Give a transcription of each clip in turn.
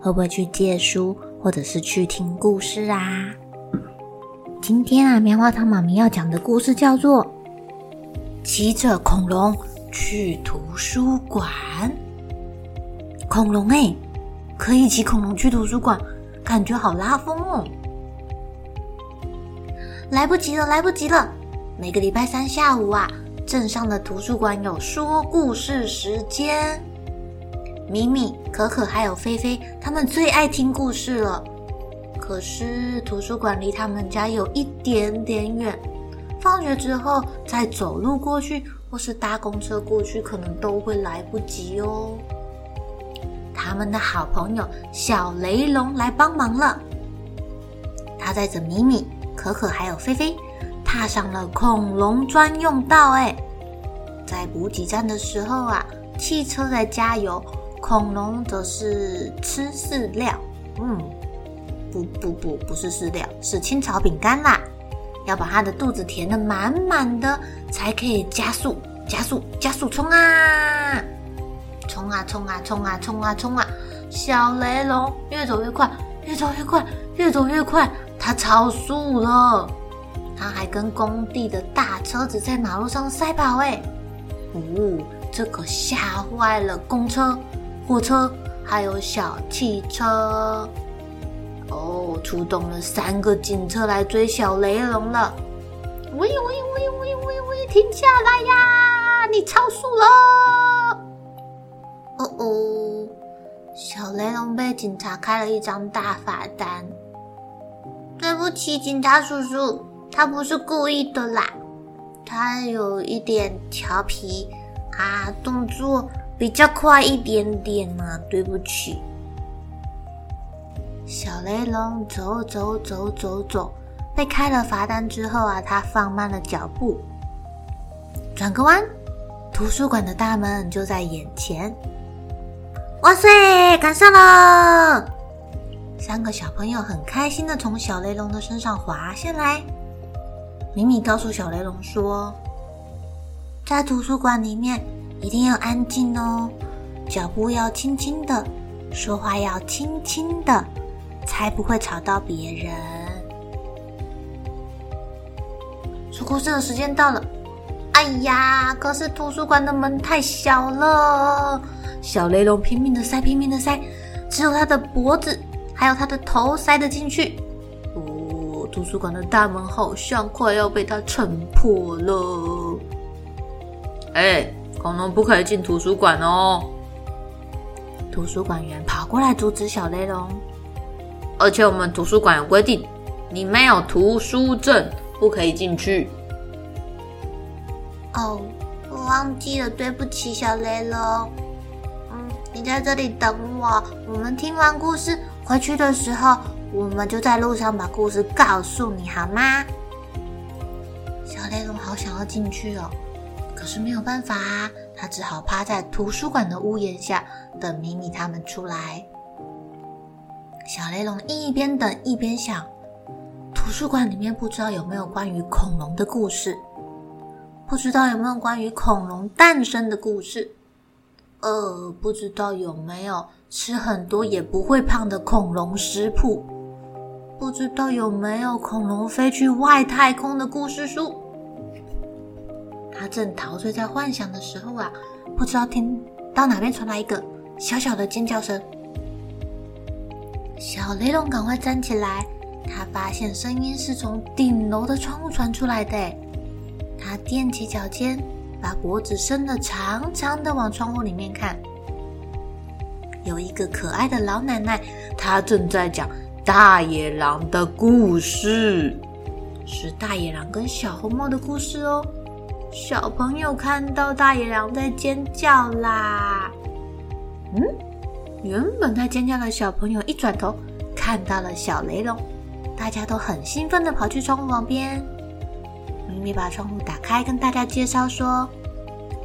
会不会去借书，或者是去听故事啊？今天啊，棉花糖妈咪要讲的故事叫做《骑着恐龙去图书馆》。恐龙哎，可以骑恐龙去图书馆，感觉好拉风哦！来不及了，来不及了！每个礼拜三下午啊，镇上的图书馆有说故事时间。米米、可可还有菲菲，他们最爱听故事了。可是图书馆离他们家有一点点远，放学之后再走路过去，或是搭公车过去，可能都会来不及哦。他们的好朋友小雷龙来帮忙了，他载着米米、可可还有菲菲。踏上了恐龙专用道，哎，在补给站的时候啊，汽车在加油，恐龙则是吃饲料。嗯，不不不，不是饲料，是青草饼干啦。要把它的肚子填得满满的，才可以加速、加速、加速冲啊！冲啊冲啊冲啊冲啊冲啊！小雷龙越走越快，越走越快，越走越快，它超速了。他还跟工地的大车子在马路上赛跑，哎，呜，这可吓坏了公车、火车还有小汽车。哦，出动了三个警车来追小雷龙了。喂喂喂喂喂喂，停下来呀！你超速了！哦哦，小雷龙被警察开了一张大罚单。对不起，警察叔叔。他不是故意的啦，他有一点调皮啊，动作比较快一点点嘛，啊，对不起。小雷龙走走走走走，被开了罚单之后啊，他放慢了脚步，转个弯，图书馆的大门就在眼前。哇塞，赶上了！三个小朋友很开心的从小雷龙的身上滑下来。米米告诉小雷龙说：“在图书馆里面一定要安静哦，脚步要轻轻的，说话要轻轻的，才不会吵到别人。”说故事的时间到了，哎呀，可是图书馆的门太小了，小雷龙拼命的塞，拼命的塞，只有他的脖子还有他的头塞得进去。哦图书馆的大门好像快要被他撑破了。哎，恐龙不可以进图书馆哦！图书馆员跑过来阻止小雷龙。而且我们图书馆有规定，你没有图书证不可以进去。哦，我忘记了，对不起，小雷龙。嗯，你在这里等我，我们听完故事回去的时候。我们就在路上把故事告诉你好吗？小雷龙好想要进去哦，可是没有办法啊，他只好趴在图书馆的屋檐下等米米他们出来。小雷龙一边等一边想，图书馆里面不知道有没有关于恐龙的故事，不知道有没有关于恐龙诞生的故事，呃，不知道有没有吃很多也不会胖的恐龙食谱。不知道有没有恐龙飞去外太空的故事书？他正陶醉在幻想的时候啊，不知道听到哪边传来一个小小的尖叫声。小雷龙赶快站起来，他发现声音是从顶楼的窗户传出来的。他踮起脚尖，把脖子伸得长长的往窗户里面看。有一个可爱的老奶奶，她正在讲大野狼的故事，是大野狼跟小红帽的故事哦。小朋友看到大野狼在尖叫啦！嗯，原本在尖叫的小朋友一转头看到了小雷龙，大家都很兴奋的跑去窗户旁边。咪咪把窗户打开，跟大家介绍说：“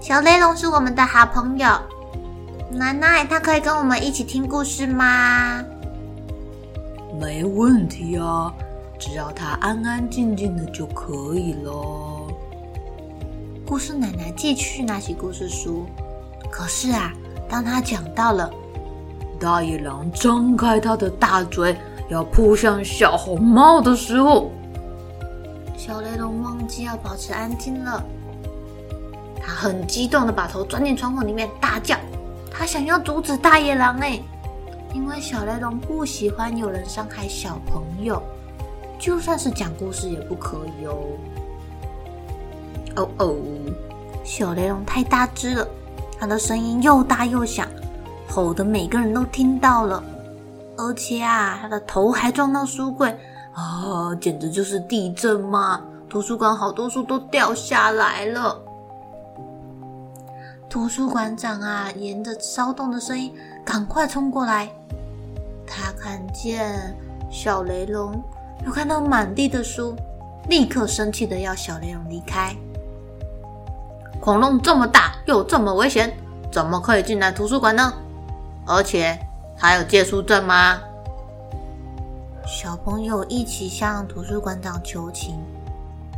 小雷龙是我们的好朋友，奶奶，他可以跟我们一起听故事吗？”“没问题啊，只要他安安静静的就可以了。”故事奶奶继续拿起故事书，可是啊，当他讲到了大野狼张开他的大嘴要扑向小红帽的时候，小雷龙忘记要保持安静了。他很激动的把头钻进窗户里面大叫，他想要阻止大野狼哎，因为小雷龙不喜欢有人伤害小朋友，就算是讲故事也不可以哦。哦哦，小雷龙太大只了，它的声音又大又响，吼得每个人都听到了。而且啊，它的头还撞到书柜，啊，简直就是地震嘛！图书馆好多书都掉下来了。图书馆长啊，沿着骚动的声音赶快冲过来，他看见小雷龙，又看到满地的书，立刻生气的要小雷龙离开。恐龙这么大又这么危险，怎么可以进来图书馆呢？而且还有借书证吗？小朋友一起向图书馆长求情：“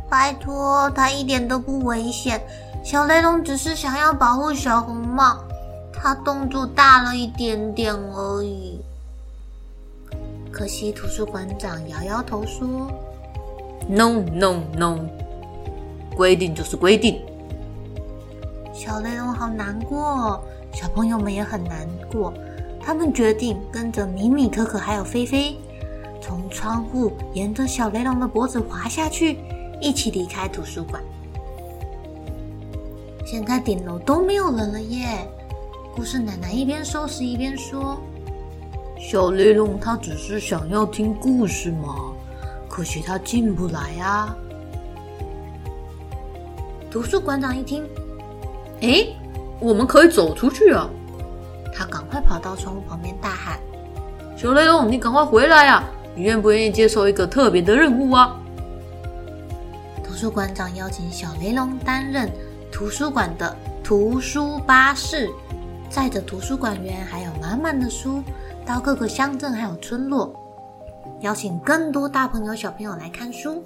拜托，他一点都不危险。小雷龙只是想要保护小红帽，他动作大了一点点而已。”可惜图书馆长摇摇头说：“No, no, no！规定就是规定。”小雷龙好难过，小朋友们也很难过。他们决定跟着米米、可可还有菲菲，从窗户沿着小雷龙的脖子滑下去，一起离开图书馆。现在顶楼都没有人了耶！故事奶奶一边收拾一边说：“小雷龙他只是想要听故事嘛，可惜他进不来啊。”图书馆长一听。哎，我们可以走出去啊！他赶快跑到窗户旁边大喊：“小雷龙，你赶快回来呀！你愿不愿意接受一个特别的任务啊？”图书馆长邀请小雷龙担任图书馆的图书巴士，载着图书馆员还有满满的书到各个乡镇还有村落，邀请更多大朋友小朋友来看书。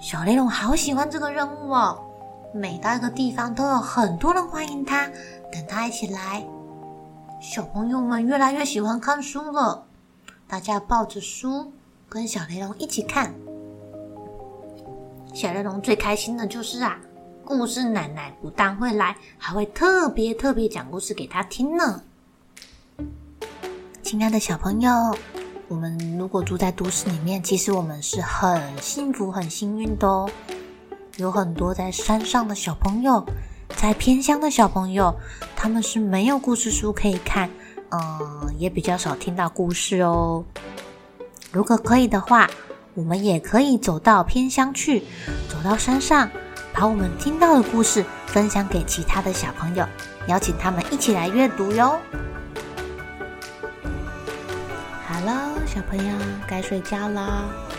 小雷龙好喜欢这个任务哦！每到一个地方，都有很多人欢迎他，等他一起来。小朋友们越来越喜欢看书了，大家抱着书跟小雷龙一起看。小雷龙最开心的就是啊，故事奶奶不但会来，还会特别特别讲故事给他听呢。亲爱的小朋友，我们如果住在都市里面，其实我们是很幸福、很幸运的哦。有很多在山上的小朋友，在偏乡的小朋友，他们是没有故事书可以看，嗯，也比较少听到故事哦。如果可以的话，我们也可以走到偏乡去，走到山上，把我们听到的故事分享给其他的小朋友，邀请他们一起来阅读哟。好了，小朋友该睡觉了。